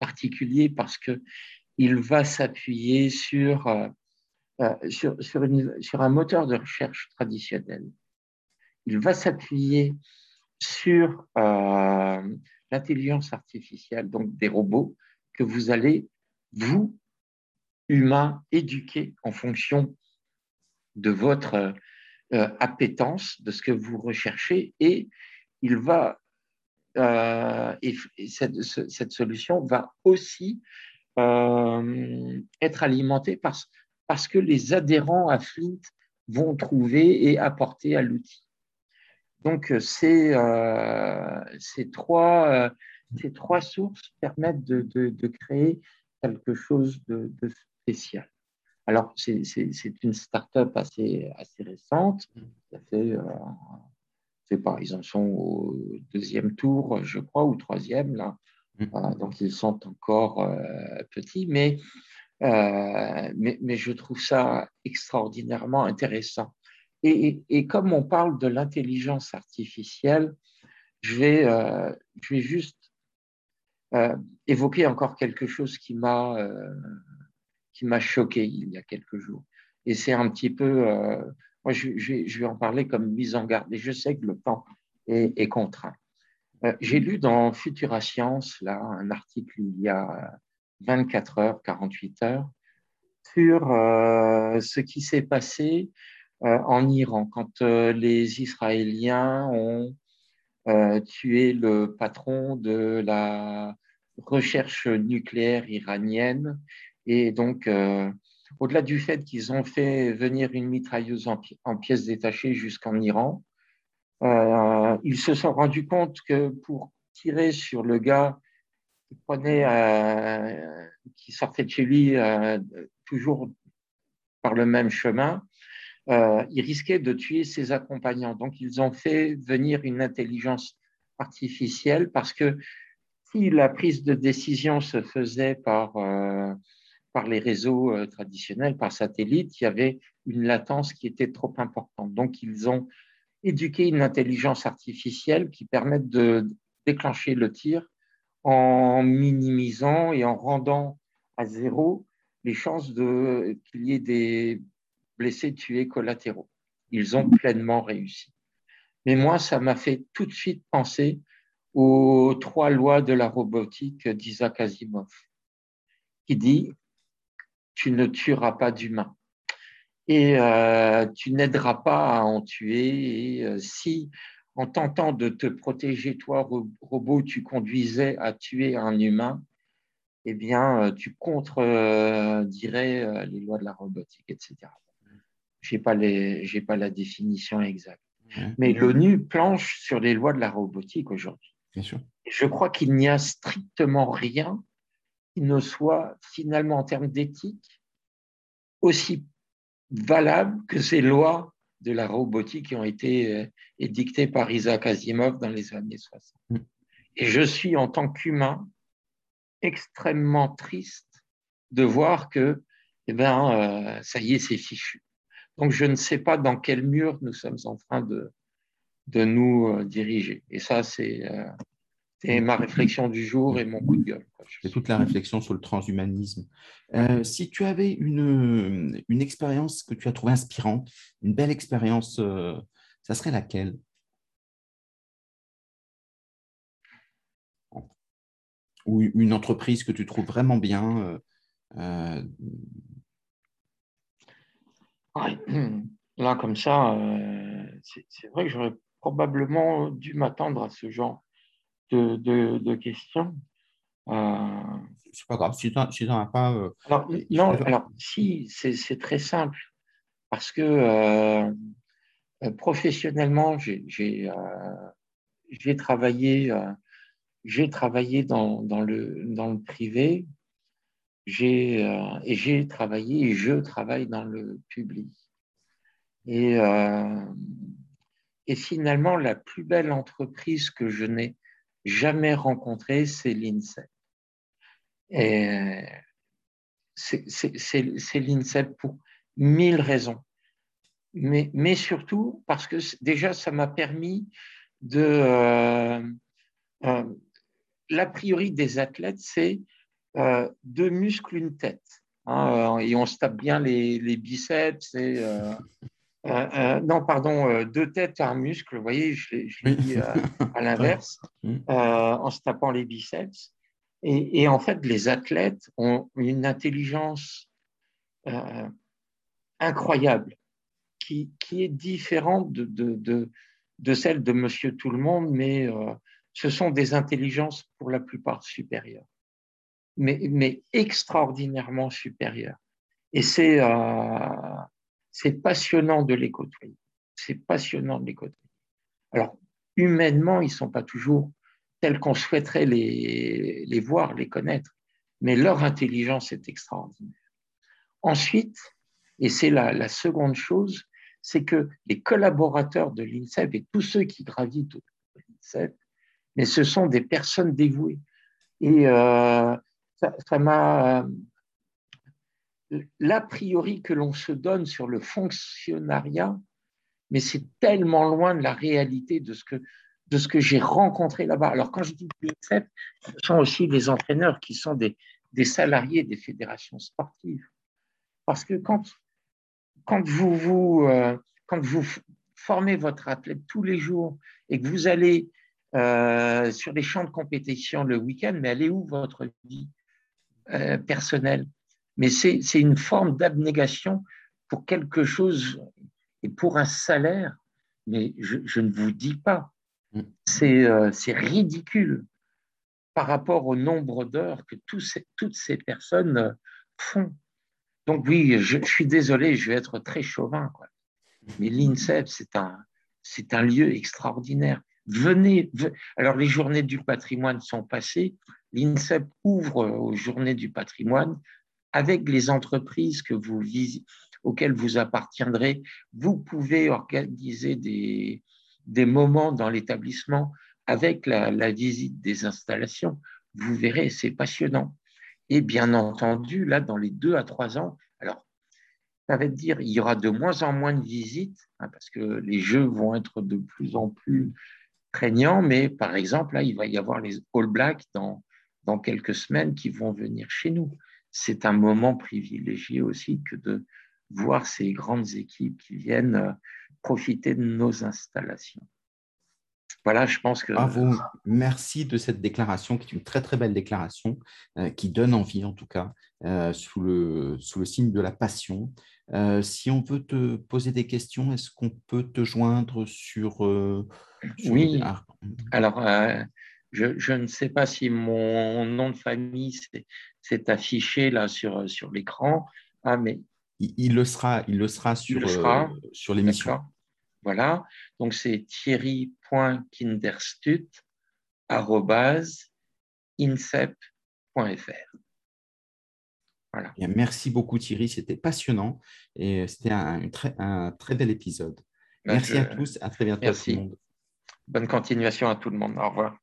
particulier parce qu'il va s'appuyer sur, euh, euh, sur, un moteur de recherche traditionnel. Il va s'appuyer sur euh, l'intelligence artificielle, donc des robots que vous allez, vous, humains, éduquer en fonction de votre appétence, de ce que vous recherchez, et il va euh, et, cette, solution va aussi euh, être alimentée parce, parce que les adhérents à Flint vont trouver et apporter à l'outil. Donc, ces, euh, ces trois sources permettent de, créer quelque chose de, spécial. Alors, c'est une start-up assez, assez récente. Ça fait, euh, pas, ils en sont au deuxième tour, je crois, ou troisième, là. Mm. donc, ils sont encore euh, petits, mais, euh, mais, mais, je trouve ça extraordinairement intéressant. Et, et, comme on parle de l'intelligence artificielle, je vais, euh, je vais juste euh, évoquer encore quelque chose qui m'a euh, qui m'a choqué il y a quelques jours. Et c'est un petit peu, moi je, vais, en parler comme mise en garde. Et je sais que le temps est, contraint. J'ai lu dans Futura Science là un article il y a 24 heures, 48 heures sur ce qui s'est passé en Iran quand les Israéliens ont euh, tué le patron de la recherche nucléaire iranienne. Et donc, euh, au-delà du fait qu'ils ont fait venir une mitrailleuse en, pièces détachées jusqu'en Iran, euh, ils se sont rendus compte que pour tirer sur le gars qui prenait, qui sortait de chez lui toujours par le même chemin, euh, il risquait de tuer ses accompagnants. Donc, ils ont fait venir une intelligence artificielle parce que si la prise de décision se faisait par, euh, par les réseaux euh, traditionnels, par satellite, il y avait une latence qui était trop importante. Donc, ils ont éduqué une intelligence artificielle qui permet de déclencher le tir en minimisant et en rendant à zéro les chances qu'il y ait des blessés, tués collatéraux. Ils ont pleinement réussi. Mais moi, ça m'a fait tout de suite penser aux trois lois de la robotique d'Isaac Asimov, qui dit tu ne tueras pas d'humains et euh, tu n'aideras pas à en tuer. Et euh, si, en tentant de te protéger, toi, robot, tu conduisais à tuer un humain, eh bien, euh, tu contredirais les lois de la robotique, etc je n'ai pas, les, pas la définition exacte. Mais l'ONU planche sur les lois de la robotique aujourd'hui. Je crois qu'il n'y a strictement rien qui ne soit finalement en termes d'éthique aussi valable que ces lois de la robotique qui ont été euh, édictées par Isaac Asimov dans les années 60. Mm. Et je suis en tant qu'humain extrêmement triste de voir que eh ben, euh, ça y est, c'est fichu. Donc, je ne sais pas dans quel mur nous sommes en train de, de nous euh, diriger. Et ça, c'est euh, ma réflexion du jour et mon coup de gueule. C'est toute la réflexion sur le transhumanisme. Euh, si tu avais une, une expérience que tu as trouvée inspirante, une belle expérience, ça serait laquelle? Ou une entreprise que tu trouves vraiment bien Là, comme ça, euh, c'est vrai que j'aurais probablement dû m'attendre à ce genre de, de, questions. Euh... C'est pas grave, si tu n'en as pas. Euh, alors, non, alors, si, c'est très simple. Parce que euh, professionnellement, j'ai travaillé, j'ai travaillé dans, dans, le, dans le privé euh, et j'ai travaillé et je travaille dans le public. Et, euh, et finalement, la plus belle entreprise que je n'ai jamais rencontrée, c'est l'INSEP. Et c'est l'INSEP pour mille raisons. Mais, mais, surtout parce que déjà, ça m'a permis de... Euh, l'a priori des athlètes, c'est euh, deux muscles, une tête. Hein, euh, et on se tape bien les, biceps. Et, euh, non, pardon, deux têtes, un muscle. Vous voyez, je, l'ai dit à l'inverse, en se tapant les biceps. Et, en fait, les athlètes ont une intelligence incroyable qui, qui, est différente de, de, de, celle de Monsieur Tout le Monde, mais ce sont des intelligences pour la plupart supérieures mais, extraordinairement supérieur. Et c'est euh, passionnant de les côtoyer. C'est passionnant de les côtoyer. Alors, humainement, ils ne sont pas toujours tels qu'on souhaiterait les, voir, les connaître. Mais leur intelligence est extraordinaire. Ensuite, et c'est la, seconde chose, c'est que les collaborateurs de l'INSEP et tous ceux qui gravitent autour de l'INSEP, mais ce sont des personnes dévouées. Et euh, ça m'a. L'a priori que l'on se donne sur le fonctionnariat, mais c'est tellement loin de la réalité de ce que, de ce que j'ai rencontré là-bas. Alors, quand je dis l'INSEP, ce sont aussi des entraîneurs qui sont des, des salariés des fédérations sportives. Parce que quand, quand vous, euh, quand vous formez votre athlète tous les jours et que vous allez euh, sur les champs de compétition le week-end, mais est où votre vie euh, personnelle? Mais c'est une forme d'abnégation pour quelque chose et pour un salaire, mais je, je ne vous dis pas. Mm. C'est c'est ridicule par rapport au nombre d'heures que toutes ces personnes font. Donc oui, je, suis désolé, je vais être très chauvin, quoi. mais l'INSEP, c'est un, c'est un lieu extraordinaire. Venez, alors les journées du patrimoine sont passées, l'INSEP ouvre aux journées du patrimoine avec les entreprises auxquelles vous appartiendrez. Vous pouvez organiser des, moments dans l'établissement avec la, visite des installations. Vous verrez, c'est passionnant. Et bien entendu, là, dans les deux à trois ans, alors, ça veut dire il y aura de moins en moins de visites, hein, parce que les jeux vont être de plus en plus prégnants, mais par exemple, là, il va y avoir les All Blacks dans quelques semaines qui vont venir chez nous. C'est un moment privilégié aussi que de voir ces grandes équipes qui viennent euh, profiter de nos installations voilà, je pense que. Bravo, merci de cette déclaration qui est une très très belle déclaration, euh, qui donne envie en tout cas, euh, sous, le, sous le signe de la passion. Euh, si on veut te poser des questions, est-ce qu'on peut te joindre sur. oui. Alors, je, je, ne sais pas si mon nom de famille s'est affiché là sur, sur l'écran. Ah, mais. Il, le sera, il le sera sur, sur l'émission. Voilà, donc c'est thierry.kinderstut.insep.fr. Voilà. merci beaucoup Thierry, c'était passionnant et c'était un, très, un très bel épisode. Ben, merci à tous, à très bientôt merci. tout le monde. Bonne continuation à tout le monde. Au revoir.